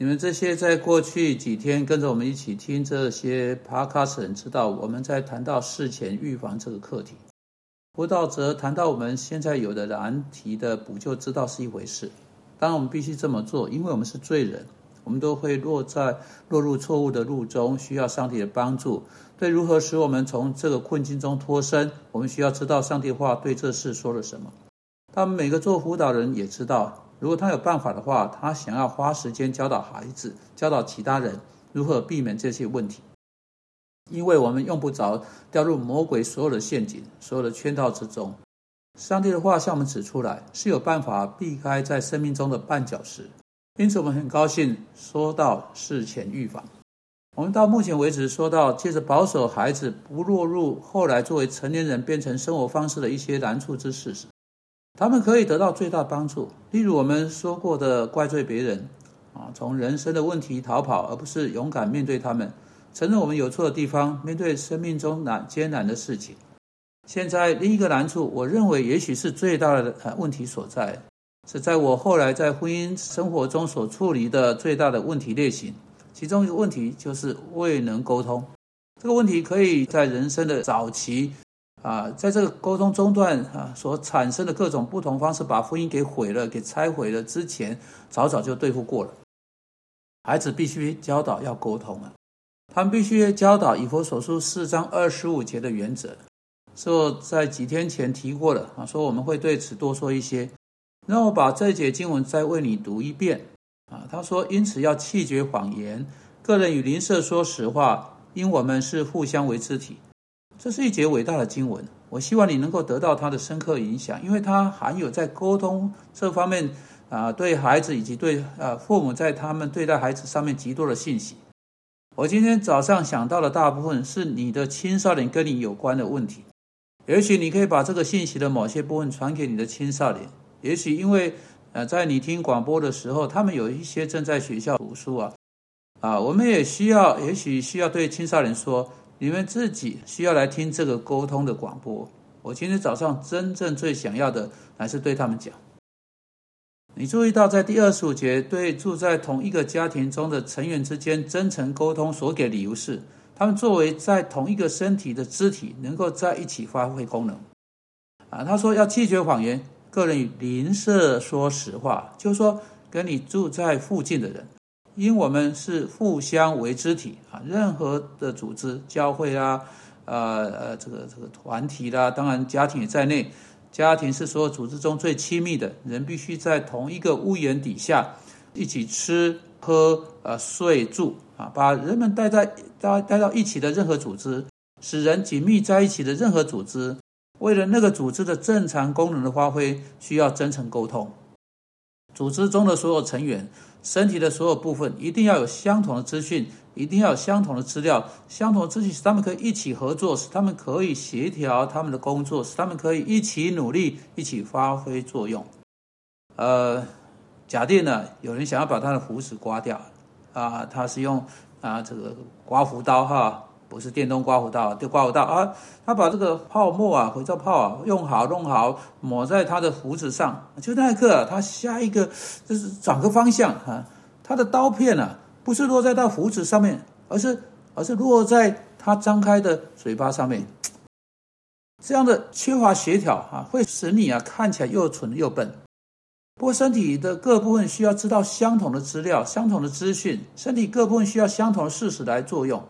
你们这些在过去几天跟着我们一起听这些 podcast 知道，我们在谈到事前预防这个课题。辅导则谈到我们现在有的难题的补救之道是一回事，当然我们必须这么做，因为我们是罪人，我们都会落在落入错误的路中，需要上帝的帮助。对如何使我们从这个困境中脱身，我们需要知道上帝话对这事说了什么。他们每个做辅导人也知道。如果他有办法的话，他想要花时间教导孩子、教导其他人如何避免这些问题，因为我们用不着掉入魔鬼所有的陷阱、所有的圈套之中。上帝的话向我们指出来，是有办法避开在生命中的绊脚石。因此，我们很高兴说到事前预防。我们到目前为止说到，借着保守孩子不落入后来作为成年人变成生活方式的一些难处之事时。他们可以得到最大帮助，例如我们说过的怪罪别人，啊，从人生的问题逃跑，而不是勇敢面对他们，承认我们有错的地方，面对生命中难艰难的事情。现在另一个难处，我认为也许是最大的问题所在，是在我后来在婚姻生活中所处理的最大的问题类型。其中一个问题就是未能沟通，这个问题可以在人生的早期。啊，在这个沟通中断啊所产生的各种不同方式，把婚姻给毁了、给拆毁了之前，早早就对付过了。孩子必须教导要沟通啊，他们必须教导以佛所书四章二十五节的原则，是我在几天前提过了啊，说我们会对此多说一些。让我把这节经文再为你读一遍啊。他说：“因此要弃绝谎言，个人与邻舍说实话，因我们是互相为肢体。”这是一节伟大的经文，我希望你能够得到它的深刻影响，因为它含有在沟通这方面啊，对孩子以及对啊父母在他们对待孩子上面极多的信息。我今天早上想到的大部分是你的青少年跟你有关的问题，也许你可以把这个信息的某些部分传给你的青少年，也许因为呃在你听广播的时候，他们有一些正在学校读书啊，啊，我们也需要，也许需要对青少年说。你们自己需要来听这个沟通的广播。我今天早上真正最想要的，还是对他们讲。你注意到，在第二十五节，对住在同一个家庭中的成员之间真诚沟通所给理由是，他们作为在同一个身体的肢体，能够在一起发挥功能。啊，他说要拒绝谎言，个人与邻舍说实话，就是说跟你住在附近的人。因我们是互相为肢体啊，任何的组织、教会啊，呃呃，这个这个团体啦，当然家庭也在内。家庭是所有组织中最亲密的人，必须在同一个屋檐底下一起吃喝、呃睡住啊。把人们带在待带到一起的任何组织，使人紧密在一起的任何组织，为了那个组织的正常功能的发挥，需要真诚沟通。组织中的所有成员。身体的所有部分一定要有相同的资讯，一定要有相同的资料，相同的资讯使他们可以一起合作，使他们可以协调他们的工作，使他们可以一起努力，一起发挥作用。呃，假定呢，有人想要把他的胡子刮掉，啊，他是用啊这个刮胡刀哈。不是电动刮胡刀，就刮胡刀啊！他把这个泡沫啊，肥皂泡啊，用好弄好，抹在他的胡子上。就那一刻，他下一个就是转个方向啊，他的刀片呢，不是落在他胡子上面，而是而是落在他张开的嘴巴上面。这样的缺乏协调啊，会使你啊看起来又蠢又笨。不过，身体的各部分需要知道相同的资料、相同的资讯，身体各部分需要相同的事实来作用。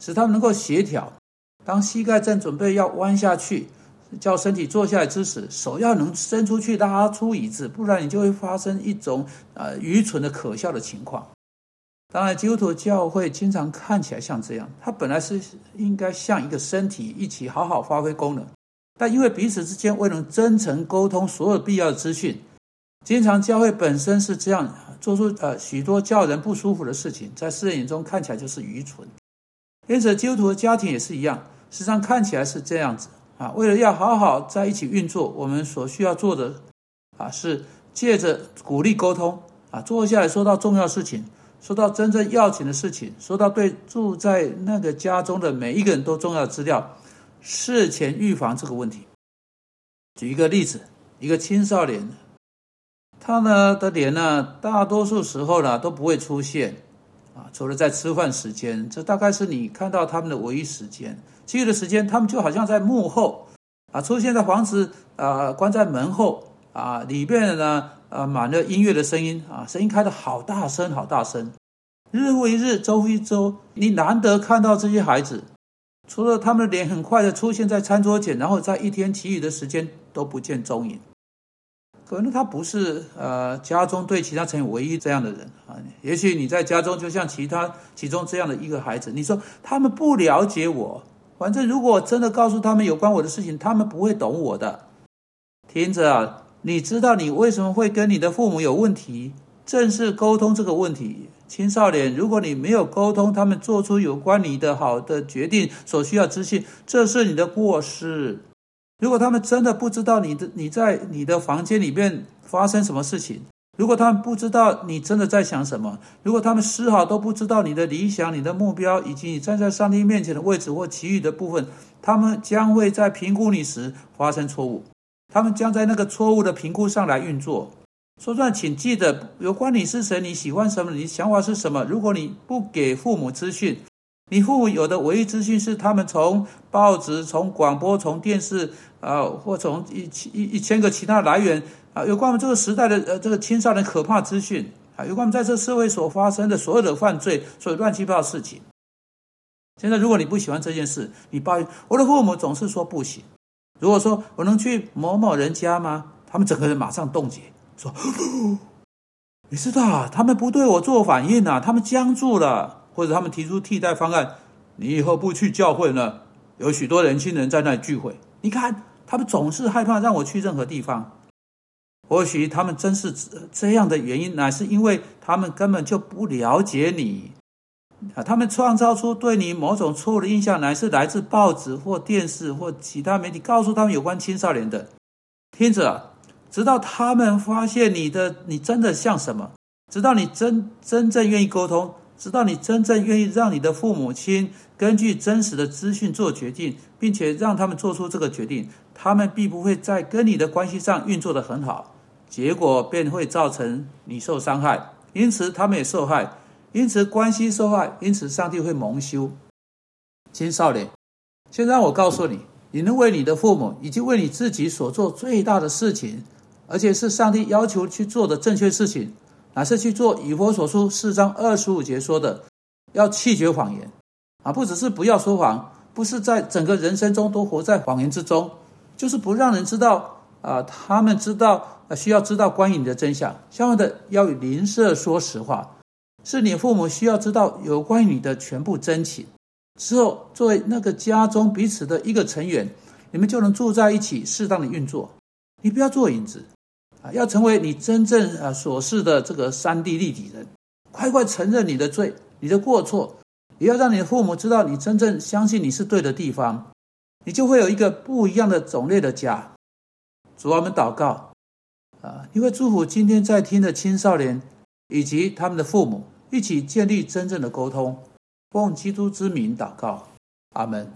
使他们能够协调。当膝盖正准备要弯下去，叫身体坐下来之时，手要能伸出去拉出椅子，不然你就会发生一种呃愚蠢的可笑的情况。当然，基督徒教会经常看起来像这样，它本来是应该像一个身体一起好好发挥功能，但因为彼此之间未能真诚沟通所有必要的资讯，经常教会本身是这样做出呃许多叫人不舒服的事情，在世人眼中看起来就是愚蠢。因此，基督徒的家庭也是一样，实际上看起来是这样子啊。为了要好好在一起运作，我们所需要做的啊，是借着鼓励沟通啊，坐下来说到重要事情，说到真正要紧的事情，说到对住在那个家中的每一个人都重要的资料，事前预防这个问题。举一个例子，一个青少年他呢的脸呢，大多数时候呢都不会出现除了在吃饭时间，这大概是你看到他们的唯一时间。其余的时间，他们就好像在幕后啊，出现在房子啊，关在门后啊，里边呢啊满了音乐的声音啊，声音开的好大声，好大声。日复一日，周复一周，你难得看到这些孩子，除了他们的脸很快的出现在餐桌前，然后在一天其余的时间都不见踪影。可能他不是呃家中对其他成员唯一这样的人啊。也许你在家中就像其他其中这样的一个孩子，你说他们不了解我，反正如果真的告诉他们有关我的事情，他们不会懂我的。听着啊，你知道你为什么会跟你的父母有问题？正是沟通这个问题。青少年，如果你没有沟通，他们做出有关你的好的决定所需要资讯，这是你的过失。如果他们真的不知道你的你在你的房间里面发生什么事情，如果他们不知道你真的在想什么，如果他们丝毫都不知道你的理想、你的目标以及你站在上帝面前的位置或其余的部分，他们将会在评估你时发生错误。他们将在那个错误的评估上来运作。说出来，请记得，有关你是谁，你喜欢什么，你想法是什么。如果你不给父母资讯，你父母有的唯一资讯是他们从报纸、从广播、从电视啊，或从一一一千个其他来源啊，有关我们这个时代的呃这个青少年可怕资讯啊，有关我们在这社会所发生的所有的犯罪、所有乱七八糟事情。现在，如果你不喜欢这件事，你抱怨我的父母总是说不行。如果说我能去某某人家吗？他们整个人马上冻结。说，你知道他们不对我做反应啊，他们僵住了，或者他们提出替代方案。你以后不去教会了，有许多年轻人在那里聚会。你看，他们总是害怕让我去任何地方。或许他们真是这样的原因，乃是因为他们根本就不了解你啊。他们创造出对你某种错误的印象，乃是来自报纸或电视或其他媒体告诉他们有关青少年的。听着。直到他们发现你的你真的像什么，直到你真真正愿意沟通，直到你真正愿意让你的父母亲根据真实的资讯做决定，并且让他们做出这个决定，他们必不会在跟你的关系上运作的很好，结果便会造成你受伤害，因此他们也受害，因此关系受害，因此上帝会蒙羞。青少年，现在我告诉你，你能为你的父母以及为你自己所做最大的事情。而且是上帝要求去做的正确事情，乃是去做以佛所书四章二十五节说的，要弃绝谎言啊！不只是不要说谎，不是在整个人生中都活在谎言之中，就是不让人知道啊，他们知道啊，需要知道关于你的真相。相反的，要与邻舍说实话，是你父母需要知道有关于你的全部真情。之后，作为那个家中彼此的一个成员，你们就能住在一起，适当的运作。你不要做影子。啊，要成为你真正啊所示的这个三 D 立体人，快快承认你的罪、你的过错，也要让你的父母知道你真正相信你是对的地方，你就会有一个不一样的种类的家。主我们祷告啊，因为祝福今天在听的青少年以及他们的父母，一起建立真正的沟通，奉基督之名祷告，阿门。